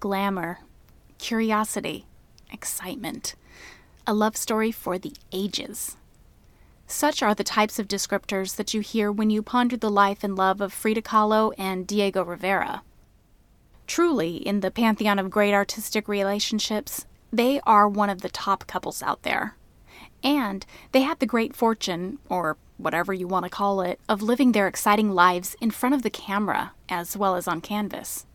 glamour, curiosity, excitement. A love story for the ages. Such are the types of descriptors that you hear when you ponder the life and love of Frida Kahlo and Diego Rivera. Truly, in the pantheon of great artistic relationships, they are one of the top couples out there. And they had the great fortune, or whatever you want to call it, of living their exciting lives in front of the camera as well as on canvas.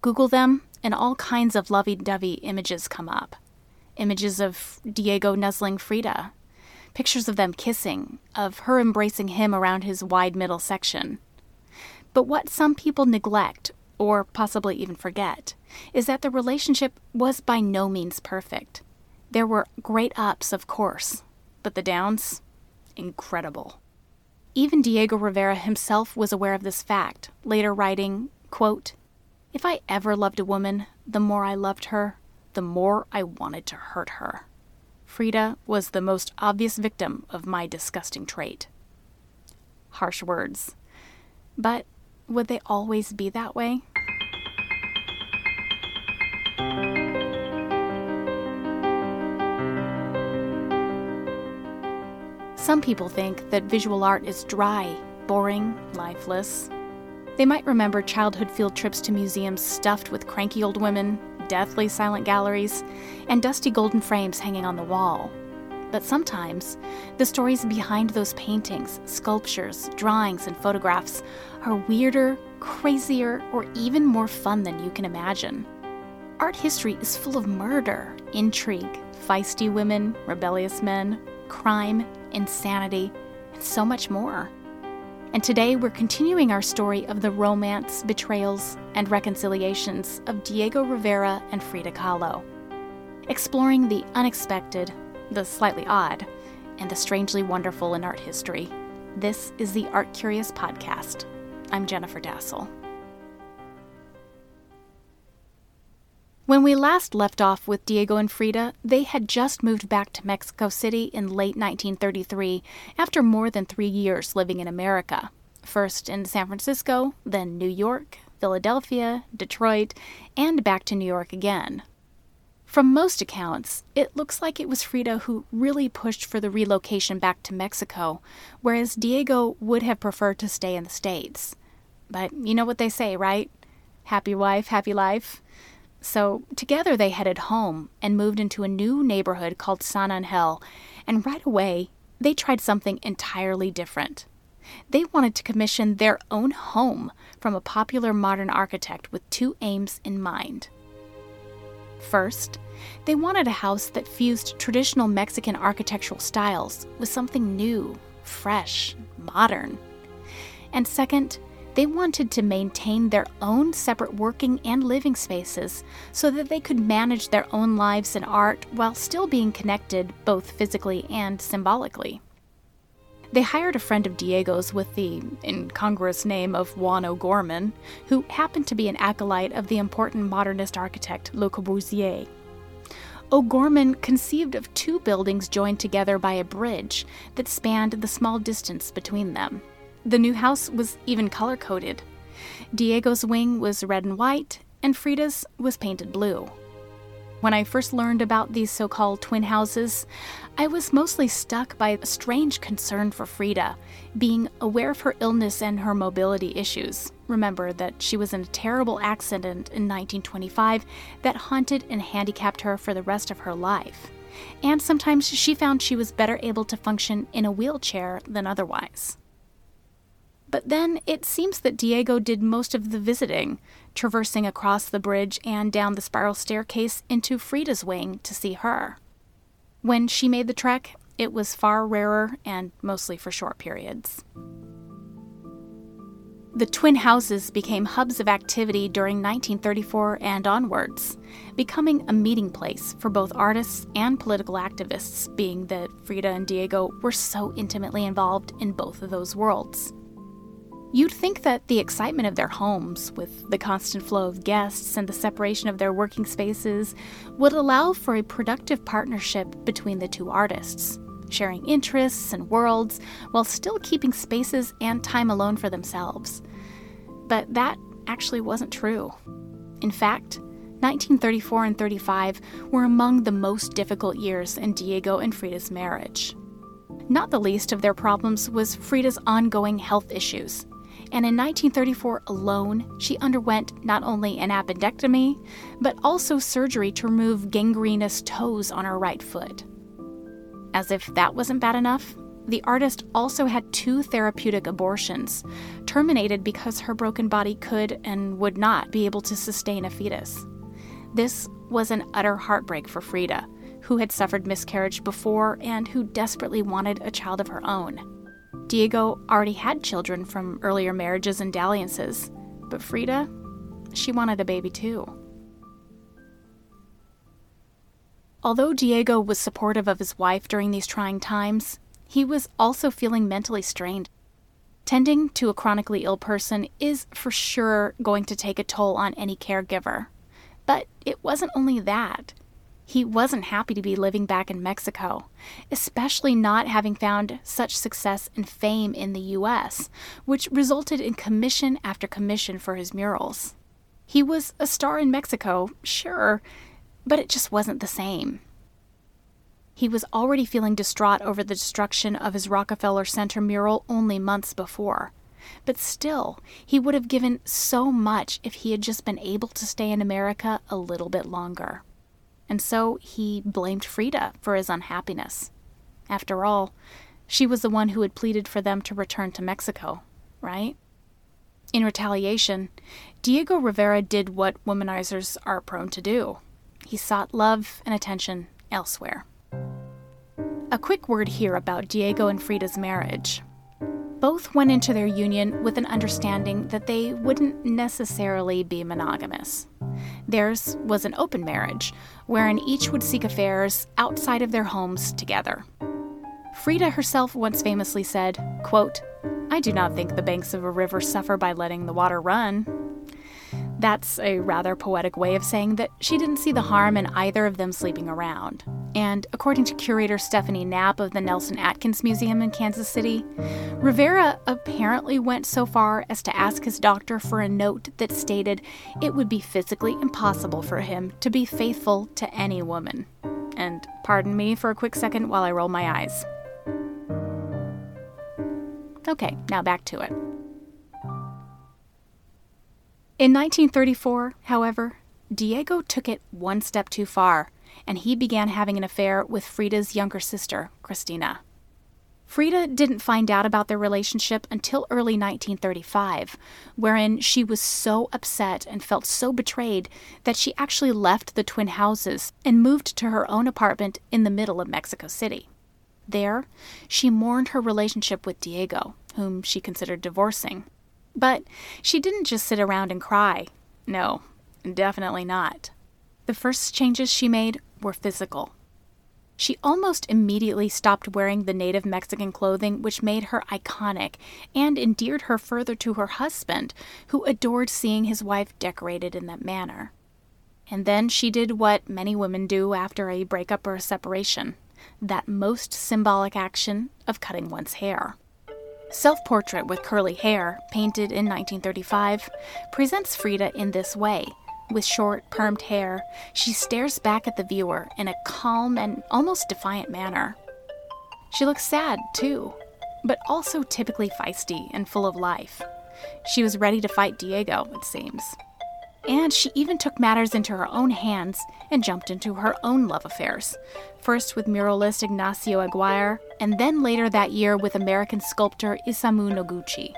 Google them, and all kinds of lovey dovey images come up images of Diego nuzzling Frida, pictures of them kissing, of her embracing him around his wide middle section. But what some people neglect, or possibly even forget, is that the relationship was by no means perfect. There were great ups, of course, but the downs? Incredible. Even Diego Rivera himself was aware of this fact, later writing, quote, if I ever loved a woman, the more I loved her, the more I wanted to hurt her. Frida was the most obvious victim of my disgusting trait. Harsh words. But would they always be that way? Some people think that visual art is dry, boring, lifeless, they might remember childhood field trips to museums stuffed with cranky old women, deathly silent galleries, and dusty golden frames hanging on the wall. But sometimes, the stories behind those paintings, sculptures, drawings, and photographs are weirder, crazier, or even more fun than you can imagine. Art history is full of murder, intrigue, feisty women, rebellious men, crime, insanity, and so much more. And today we're continuing our story of the romance, betrayals, and reconciliations of Diego Rivera and Frida Kahlo, exploring the unexpected, the slightly odd, and the strangely wonderful in art history. This is the Art Curious Podcast. I'm Jennifer Dasal. When we last left off with Diego and Frida, they had just moved back to Mexico City in late 1933 after more than three years living in America. First in San Francisco, then New York, Philadelphia, Detroit, and back to New York again. From most accounts, it looks like it was Frida who really pushed for the relocation back to Mexico, whereas Diego would have preferred to stay in the States. But you know what they say, right? Happy wife, happy life. So together they headed home and moved into a new neighborhood called San Angel, and right away they tried something entirely different. They wanted to commission their own home from a popular modern architect with two aims in mind. First, they wanted a house that fused traditional Mexican architectural styles with something new, fresh, modern. And second, they wanted to maintain their own separate working and living spaces so that they could manage their own lives and art while still being connected both physically and symbolically. They hired a friend of Diego's with the incongruous name of Juan O'Gorman, who happened to be an acolyte of the important modernist architect Le Corbusier. O'Gorman conceived of two buildings joined together by a bridge that spanned the small distance between them. The new house was even color coded. Diego's wing was red and white, and Frida's was painted blue. When I first learned about these so called twin houses, I was mostly struck by a strange concern for Frida, being aware of her illness and her mobility issues. Remember that she was in a terrible accident in 1925 that haunted and handicapped her for the rest of her life. And sometimes she found she was better able to function in a wheelchair than otherwise. But then it seems that Diego did most of the visiting, traversing across the bridge and down the spiral staircase into Frida's wing to see her. When she made the trek, it was far rarer and mostly for short periods. The twin houses became hubs of activity during 1934 and onwards, becoming a meeting place for both artists and political activists, being that Frida and Diego were so intimately involved in both of those worlds. You'd think that the excitement of their homes, with the constant flow of guests and the separation of their working spaces, would allow for a productive partnership between the two artists, sharing interests and worlds while still keeping spaces and time alone for themselves. But that actually wasn't true. In fact, 1934 and 35 were among the most difficult years in Diego and Frida's marriage. Not the least of their problems was Frida's ongoing health issues and in 1934 alone, she underwent not only an appendectomy, but also surgery to remove gangrenous toes on her right foot. As if that wasn't bad enough, the artist also had two therapeutic abortions, terminated because her broken body could and would not be able to sustain a fetus. This was an utter heartbreak for Frida, who had suffered miscarriage before and who desperately wanted a child of her own. Diego already had children from earlier marriages and dalliances, but Frida, she wanted a baby too. Although Diego was supportive of his wife during these trying times, he was also feeling mentally strained. Tending to a chronically ill person is for sure going to take a toll on any caregiver. But it wasn't only that. He wasn't happy to be living back in Mexico, especially not having found such success and fame in the US, which resulted in commission after commission for his murals. He was a star in Mexico, sure, but it just wasn't the same. He was already feeling distraught over the destruction of his Rockefeller Center mural only months before. But still, he would have given so much if he had just been able to stay in America a little bit longer and so he blamed Frida for his unhappiness. After all, she was the one who had pleaded for them to return to Mexico, right? In retaliation, Diego Rivera did what womanizers are prone to do he sought love and attention elsewhere. A quick word here about Diego and Frida's marriage. Both went into their union with an understanding that they wouldn't necessarily be monogamous. Theirs was an open marriage, wherein each would seek affairs outside of their homes together. Frida herself once famously said, quote, I do not think the banks of a river suffer by letting the water run. That's a rather poetic way of saying that she didn't see the harm in either of them sleeping around. And according to curator Stephanie Knappe of the Nelson Atkins Museum in Kansas City, Rivera apparently went so far as to ask his doctor for a note that stated it would be physically impossible for him to be faithful to any woman. And pardon me for a quick second while I roll my eyes. Okay, now back to it. In 1934, however, Diego took it one step too far, and he began having an affair with Frida's younger sister, Cristina. Frida didn't find out about their relationship until early 1935, wherein she was so upset and felt so betrayed that she actually left the twin houses and moved to her own apartment in the middle of Mexico City. There, she mourned her relationship with Diego, whom she considered divorcing. But she didn't just sit around and cry. No, definitely not. The first changes she made were physical. She almost immediately stopped wearing the native Mexican clothing, which made her iconic and endeared her further to her husband, who adored seeing his wife decorated in that manner. And then she did what many women do after a breakup or a separation that most symbolic action of cutting one's hair. Self Portrait with Curly Hair, painted in 1935, presents Frida in this way. With short, permed hair, she stares back at the viewer in a calm and almost defiant manner. She looks sad, too, but also typically feisty and full of life. She was ready to fight Diego, it seems. And she even took matters into her own hands and jumped into her own love affairs, first with muralist Ignacio Aguirre, and then later that year with American sculptor Isamu Noguchi.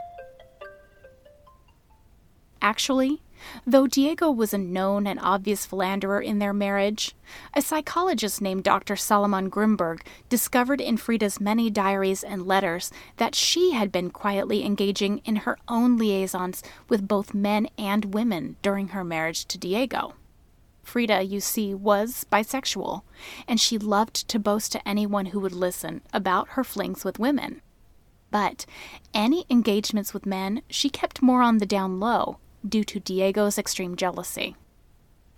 Actually, Though Diego was a known and obvious philanderer in their marriage, a psychologist named Dr. Solomon Grimberg discovered in Frida's many diaries and letters that she had been quietly engaging in her own liaisons with both men and women during her marriage to Diego. Frida, you see, was bisexual, and she loved to boast to anyone who would listen about her flings with women. But any engagements with men she kept more on the down low due to Diego's extreme jealousy.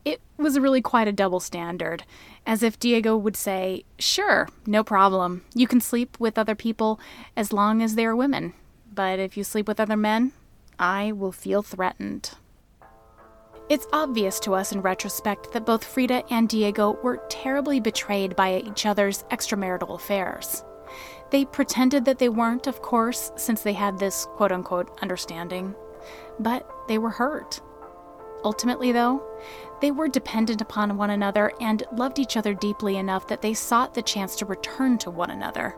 It was really quite a double standard, as if Diego would say, Sure, no problem. You can sleep with other people as long as they are women. But if you sleep with other men, I will feel threatened. It's obvious to us in retrospect that both Frida and Diego were terribly betrayed by each other's extramarital affairs. They pretended that they weren't, of course, since they had this quote unquote understanding, but they were hurt. Ultimately, though, they were dependent upon one another and loved each other deeply enough that they sought the chance to return to one another.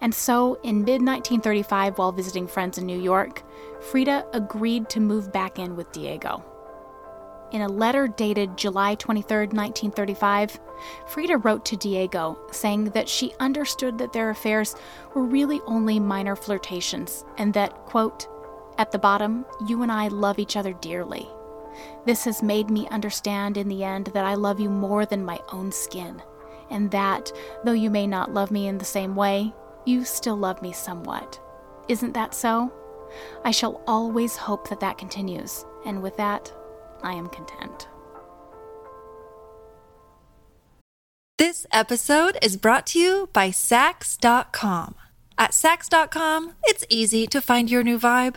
And so, in mid 1935, while visiting friends in New York, Frida agreed to move back in with Diego. In a letter dated July 23, 1935, Frida wrote to Diego saying that she understood that their affairs were really only minor flirtations and that, quote, at the bottom, you and I love each other dearly. This has made me understand in the end that I love you more than my own skin, and that, though you may not love me in the same way, you still love me somewhat. Isn't that so? I shall always hope that that continues, and with that, I am content. This episode is brought to you by Saks.com. At Saks.com, it's easy to find your new vibe.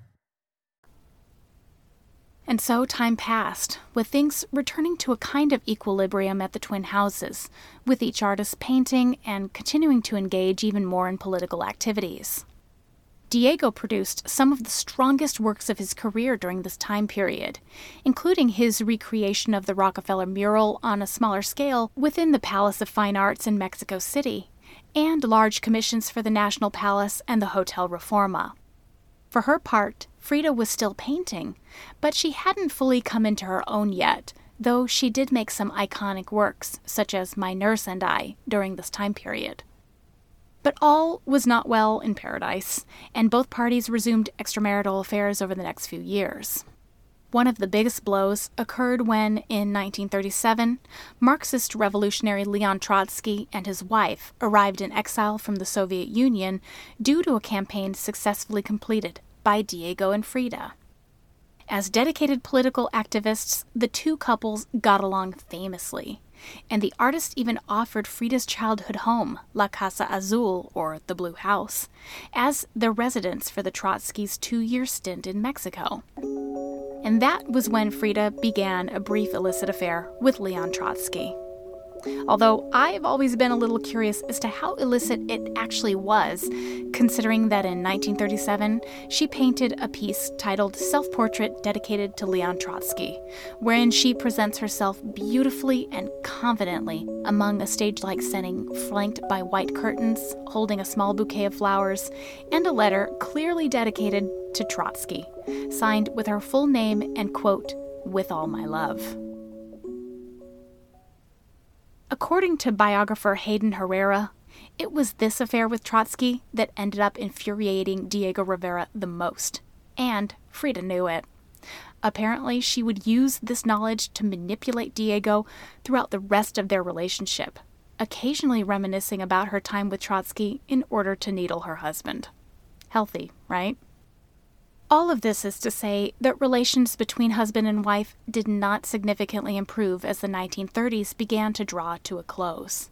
And so time passed, with things returning to a kind of equilibrium at the twin houses, with each artist painting and continuing to engage even more in political activities. Diego produced some of the strongest works of his career during this time period, including his recreation of the Rockefeller mural on a smaller scale within the Palace of Fine Arts in Mexico City, and large commissions for the National Palace and the Hotel Reforma. For her part, Frida was still painting, but she hadn't fully come into her own yet, though she did make some iconic works, such as My Nurse and I, during this time period. But all was not well in paradise, and both parties resumed extramarital affairs over the next few years. One of the biggest blows occurred when, in 1937, Marxist revolutionary Leon Trotsky and his wife arrived in exile from the Soviet Union due to a campaign successfully completed by Diego and Frida. As dedicated political activists, the two couples got along famously, and the artist even offered Frida's childhood home, La Casa Azul, or the Blue House, as their residence for the Trotskys' two year stint in Mexico. And that was when Frida began a brief illicit affair with Leon Trotsky. Although I've always been a little curious as to how illicit it actually was, considering that in 1937 she painted a piece titled Self Portrait dedicated to Leon Trotsky, wherein she presents herself beautifully and confidently among a stage like setting flanked by white curtains, holding a small bouquet of flowers, and a letter clearly dedicated to Trotsky, signed with her full name and quote, with all my love. According to biographer Hayden Herrera, it was this affair with Trotsky that ended up infuriating Diego Rivera the most. And Frida knew it. Apparently, she would use this knowledge to manipulate Diego throughout the rest of their relationship, occasionally reminiscing about her time with Trotsky in order to needle her husband. Healthy, right? All of this is to say that relations between husband and wife did not significantly improve as the 1930s began to draw to a close.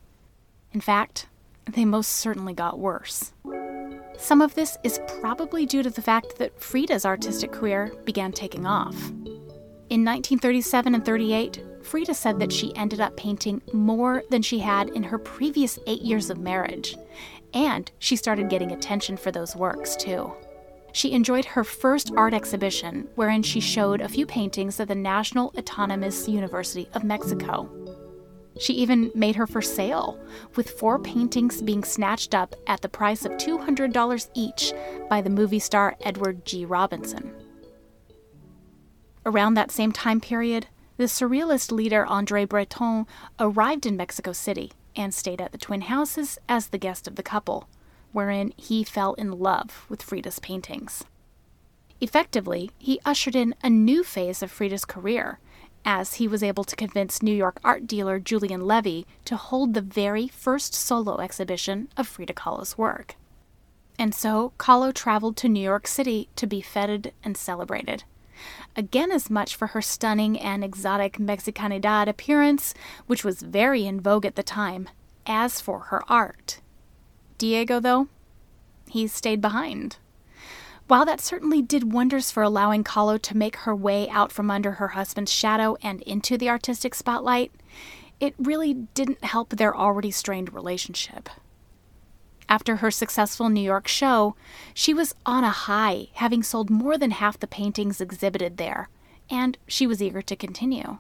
In fact, they most certainly got worse. Some of this is probably due to the fact that Frida's artistic career began taking off. In 1937 and 38, Frida said that she ended up painting more than she had in her previous eight years of marriage, and she started getting attention for those works too. She enjoyed her first art exhibition, wherein she showed a few paintings at the National Autonomous University of Mexico. She even made her for sale, with four paintings being snatched up at the price of $200 each by the movie star Edward G. Robinson. Around that same time period, the surrealist leader Andre Breton arrived in Mexico City and stayed at the Twin Houses as the guest of the couple wherein he fell in love with Frida's paintings. Effectively, he ushered in a new phase of Frida's career, as he was able to convince New York art dealer Julian Levy to hold the very first solo exhibition of Frida Kahlo's work. And so Kahlo traveled to New York City to be feted and celebrated. Again, as much for her stunning and exotic Mexicanidad appearance, which was very in vogue at the time, as for her art. Diego, though, he stayed behind. While that certainly did wonders for allowing Kahlo to make her way out from under her husband's shadow and into the artistic spotlight, it really didn't help their already strained relationship. After her successful New York show, she was on a high, having sold more than half the paintings exhibited there, and she was eager to continue.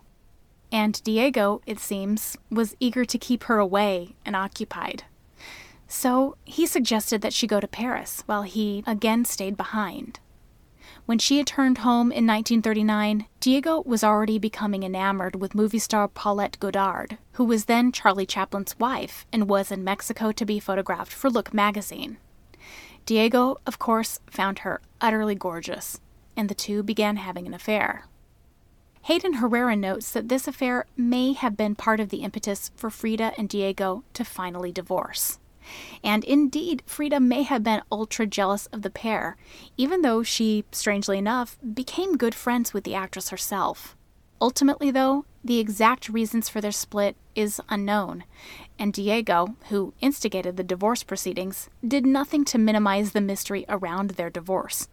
And Diego, it seems, was eager to keep her away and occupied. So he suggested that she go to Paris, while he again stayed behind. When she had turned home in 1939, Diego was already becoming enamored with movie star Paulette Goddard, who was then Charlie Chaplin's wife and was in Mexico to be photographed for Look magazine. Diego, of course, found her utterly gorgeous, and the two began having an affair. Hayden Herrera notes that this affair may have been part of the impetus for Frida and Diego to finally divorce. And indeed, Frida may have been ultra jealous of the pair, even though she, strangely enough, became good friends with the actress herself. Ultimately, though, the exact reasons for their split is unknown, and Diego, who instigated the divorce proceedings, did nothing to minimize the mystery around their divorce,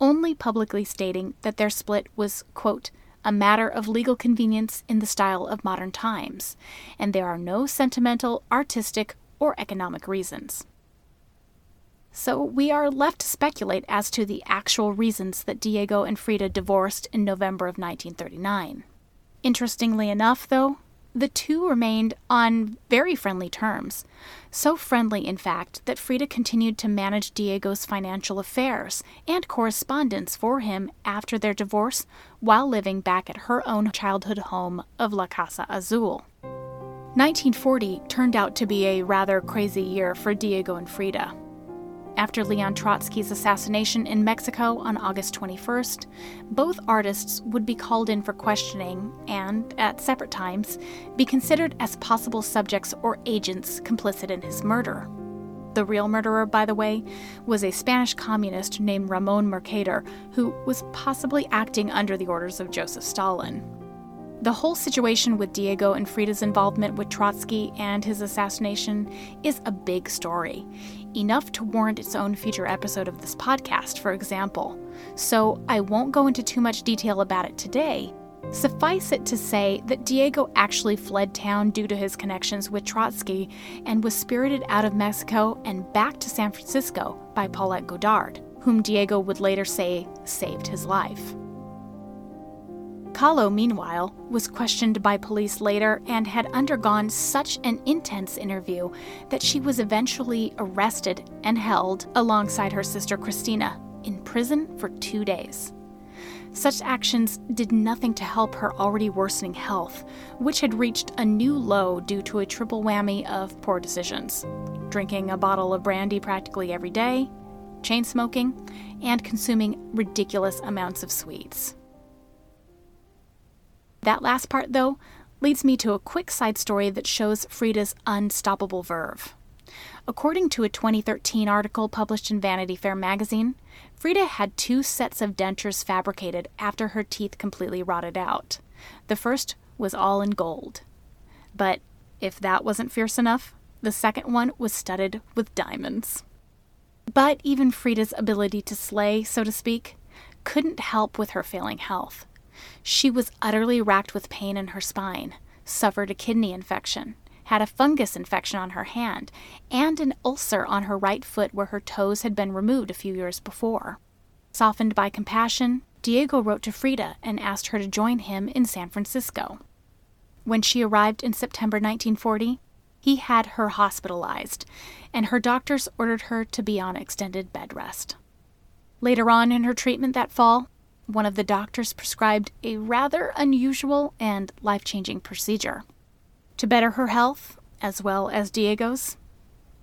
only publicly stating that their split was, quote, a matter of legal convenience in the style of modern times, and there are no sentimental, artistic, or economic reasons. So we are left to speculate as to the actual reasons that Diego and Frida divorced in November of 1939. Interestingly enough, though, the two remained on very friendly terms. So friendly, in fact, that Frida continued to manage Diego's financial affairs and correspondence for him after their divorce while living back at her own childhood home of La Casa Azul. 1940 turned out to be a rather crazy year for Diego and Frida. After Leon Trotsky's assassination in Mexico on August 21st, both artists would be called in for questioning and, at separate times, be considered as possible subjects or agents complicit in his murder. The real murderer, by the way, was a Spanish communist named Ramon Mercader, who was possibly acting under the orders of Joseph Stalin. The whole situation with Diego and Frida's involvement with Trotsky and his assassination is a big story, enough to warrant its own future episode of this podcast, for example. So I won't go into too much detail about it today, Suffice it to say that Diego actually fled town due to his connections with Trotsky and was spirited out of Mexico and back to San Francisco by Paulette Goddard, whom Diego would later say saved his life. Kahlo, meanwhile, was questioned by police later and had undergone such an intense interview that she was eventually arrested and held alongside her sister Cristina in prison for two days. Such actions did nothing to help her already worsening health, which had reached a new low due to a triple whammy of poor decisions drinking a bottle of brandy practically every day, chain smoking, and consuming ridiculous amounts of sweets. That last part, though, leads me to a quick side story that shows Frida's unstoppable verve. According to a 2013 article published in Vanity Fair magazine, Frida had two sets of dentures fabricated after her teeth completely rotted out. The first was all in gold. But if that wasn't fierce enough, the second one was studded with diamonds. But even Frida's ability to slay, so to speak, couldn't help with her failing health. She was utterly racked with pain in her spine, suffered a kidney infection, had a fungus infection on her hand, and an ulcer on her right foot where her toes had been removed a few years before. Softened by compassion, Diego wrote to Frida and asked her to join him in San Francisco. When she arrived in September 1940, he had her hospitalized, and her doctors ordered her to be on extended bed rest. Later on in her treatment that fall, one of the doctors prescribed a rather unusual and life changing procedure. To better her health, as well as Diego's,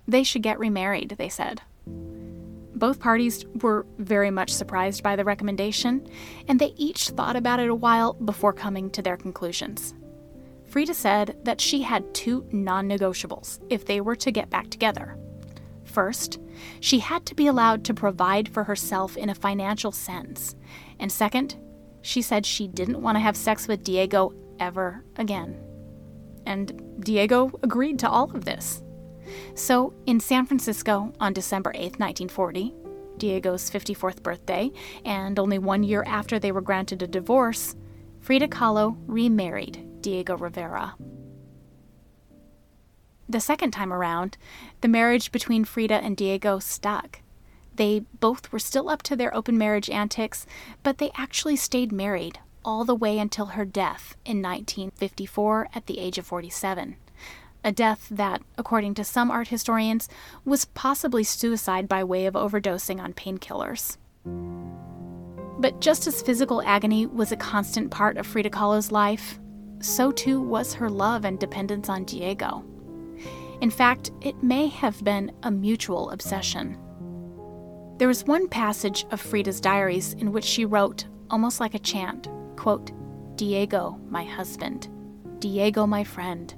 they should get remarried, they said. Both parties were very much surprised by the recommendation, and they each thought about it a while before coming to their conclusions. Frida said that she had two non negotiables if they were to get back together. First, she had to be allowed to provide for herself in a financial sense. And second, she said she didn't want to have sex with Diego ever again. And Diego agreed to all of this. So, in San Francisco on December 8, 1940, Diego's 54th birthday, and only one year after they were granted a divorce, Frida Kahlo remarried Diego Rivera. The second time around, the marriage between Frida and Diego stuck. They both were still up to their open marriage antics, but they actually stayed married all the way until her death in 1954 at the age of 47. A death that, according to some art historians, was possibly suicide by way of overdosing on painkillers. But just as physical agony was a constant part of Frida Kahlo's life, so too was her love and dependence on Diego. In fact, it may have been a mutual obsession. There was one passage of Frida's diaries in which she wrote, almost like a chant, quote, Diego, my husband, Diego, my friend,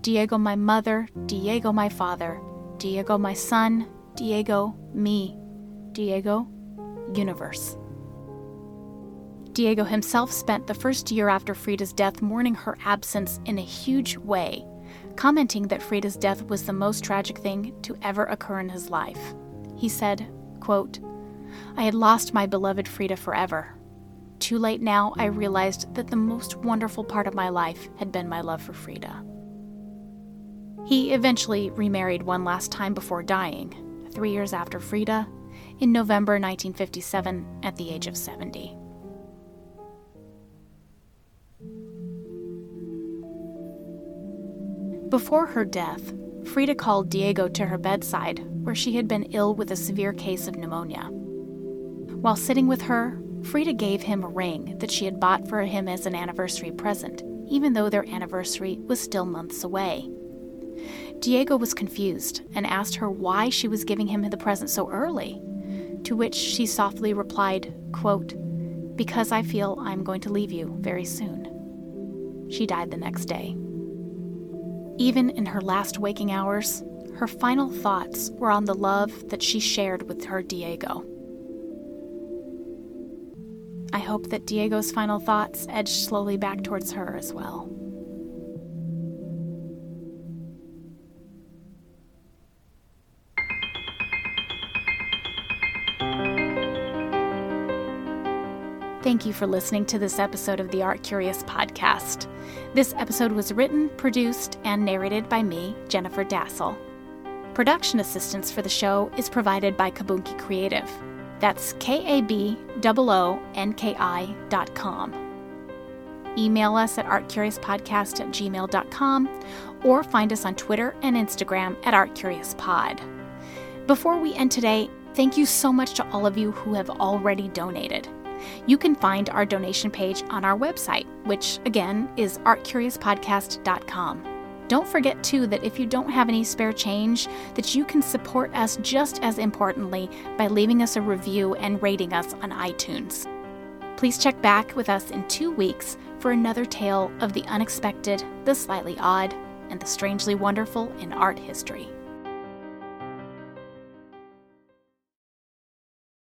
Diego, my mother, Diego, my father, Diego, my son, Diego, me, Diego, universe. Diego himself spent the first year after Frida's death mourning her absence in a huge way, commenting that Frida's death was the most tragic thing to ever occur in his life. He said, quote, I had lost my beloved Frida forever. Too late now, I realized that the most wonderful part of my life had been my love for Frida. He eventually remarried one last time before dying, three years after Frida, in November 1957 at the age of 70. Before her death, Frida called Diego to her bedside, where she had been ill with a severe case of pneumonia. While sitting with her, Frida gave him a ring that she had bought for him as an anniversary present, even though their anniversary was still months away. Diego was confused and asked her why she was giving him the present so early, to which she softly replied, quote, Because I feel I'm going to leave you very soon. She died the next day. Even in her last waking hours, her final thoughts were on the love that she shared with her Diego. I hope that Diego's final thoughts edged slowly back towards her as well. Thank you for listening to this episode of the Art Curious podcast. This episode was written, produced, and narrated by me, Jennifer Dasal. Production assistance for the show is provided by Kaboonki Creative. That's K A B O O N K I dot com. Email us at artcuriouspodcast at gmail.com or find us on Twitter and Instagram at artcuriouspod. Before we end today, thank you so much to all of you who have already donated. You can find our donation page on our website, which again is artcuriouspodcast.com. Don't forget too that if you don't have any spare change, that you can support us just as importantly by leaving us a review and rating us on iTunes. Please check back with us in 2 weeks for another tale of the unexpected, the slightly odd, and the strangely wonderful in art history.